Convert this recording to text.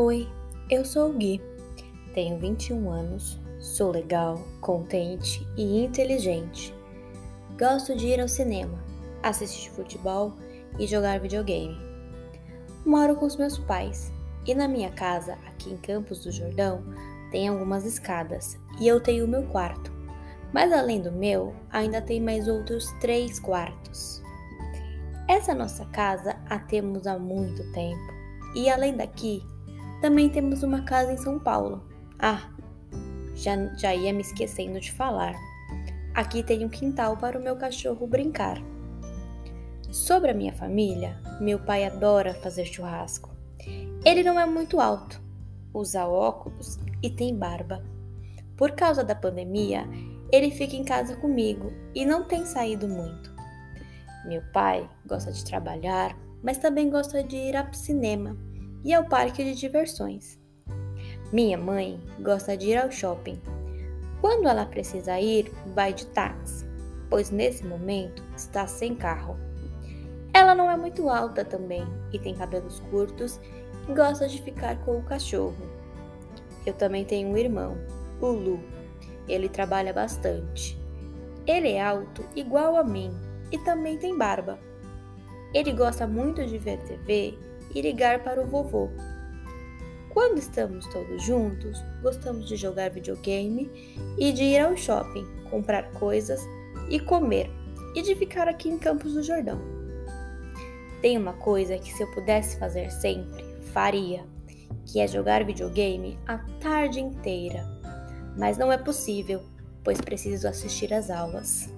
Oi, eu sou o Gui, tenho 21 anos, sou legal, contente e inteligente. Gosto de ir ao cinema, assistir futebol e jogar videogame. Moro com os meus pais e na minha casa, aqui em Campos do Jordão, tem algumas escadas e eu tenho o meu quarto. Mas além do meu, ainda tem mais outros três quartos. Essa nossa casa a temos há muito tempo e além daqui, também temos uma casa em São Paulo. Ah, já, já ia me esquecendo de falar. Aqui tem um quintal para o meu cachorro brincar. Sobre a minha família, meu pai adora fazer churrasco. Ele não é muito alto, usa óculos e tem barba. Por causa da pandemia, ele fica em casa comigo e não tem saído muito. Meu pai gosta de trabalhar, mas também gosta de ir ao cinema e ao parque de diversões. Minha mãe gosta de ir ao shopping. Quando ela precisa ir, vai de táxi, pois nesse momento está sem carro. Ela não é muito alta também e tem cabelos curtos e gosta de ficar com o cachorro. Eu também tenho um irmão, o Lu. Ele trabalha bastante. Ele é alto igual a mim e também tem barba. Ele gosta muito de ver TV e ligar para o vovô. Quando estamos todos juntos, gostamos de jogar videogame e de ir ao shopping, comprar coisas e comer, e de ficar aqui em Campos do Jordão. Tem uma coisa que se eu pudesse fazer sempre, faria, que é jogar videogame a tarde inteira. Mas não é possível, pois preciso assistir às aulas.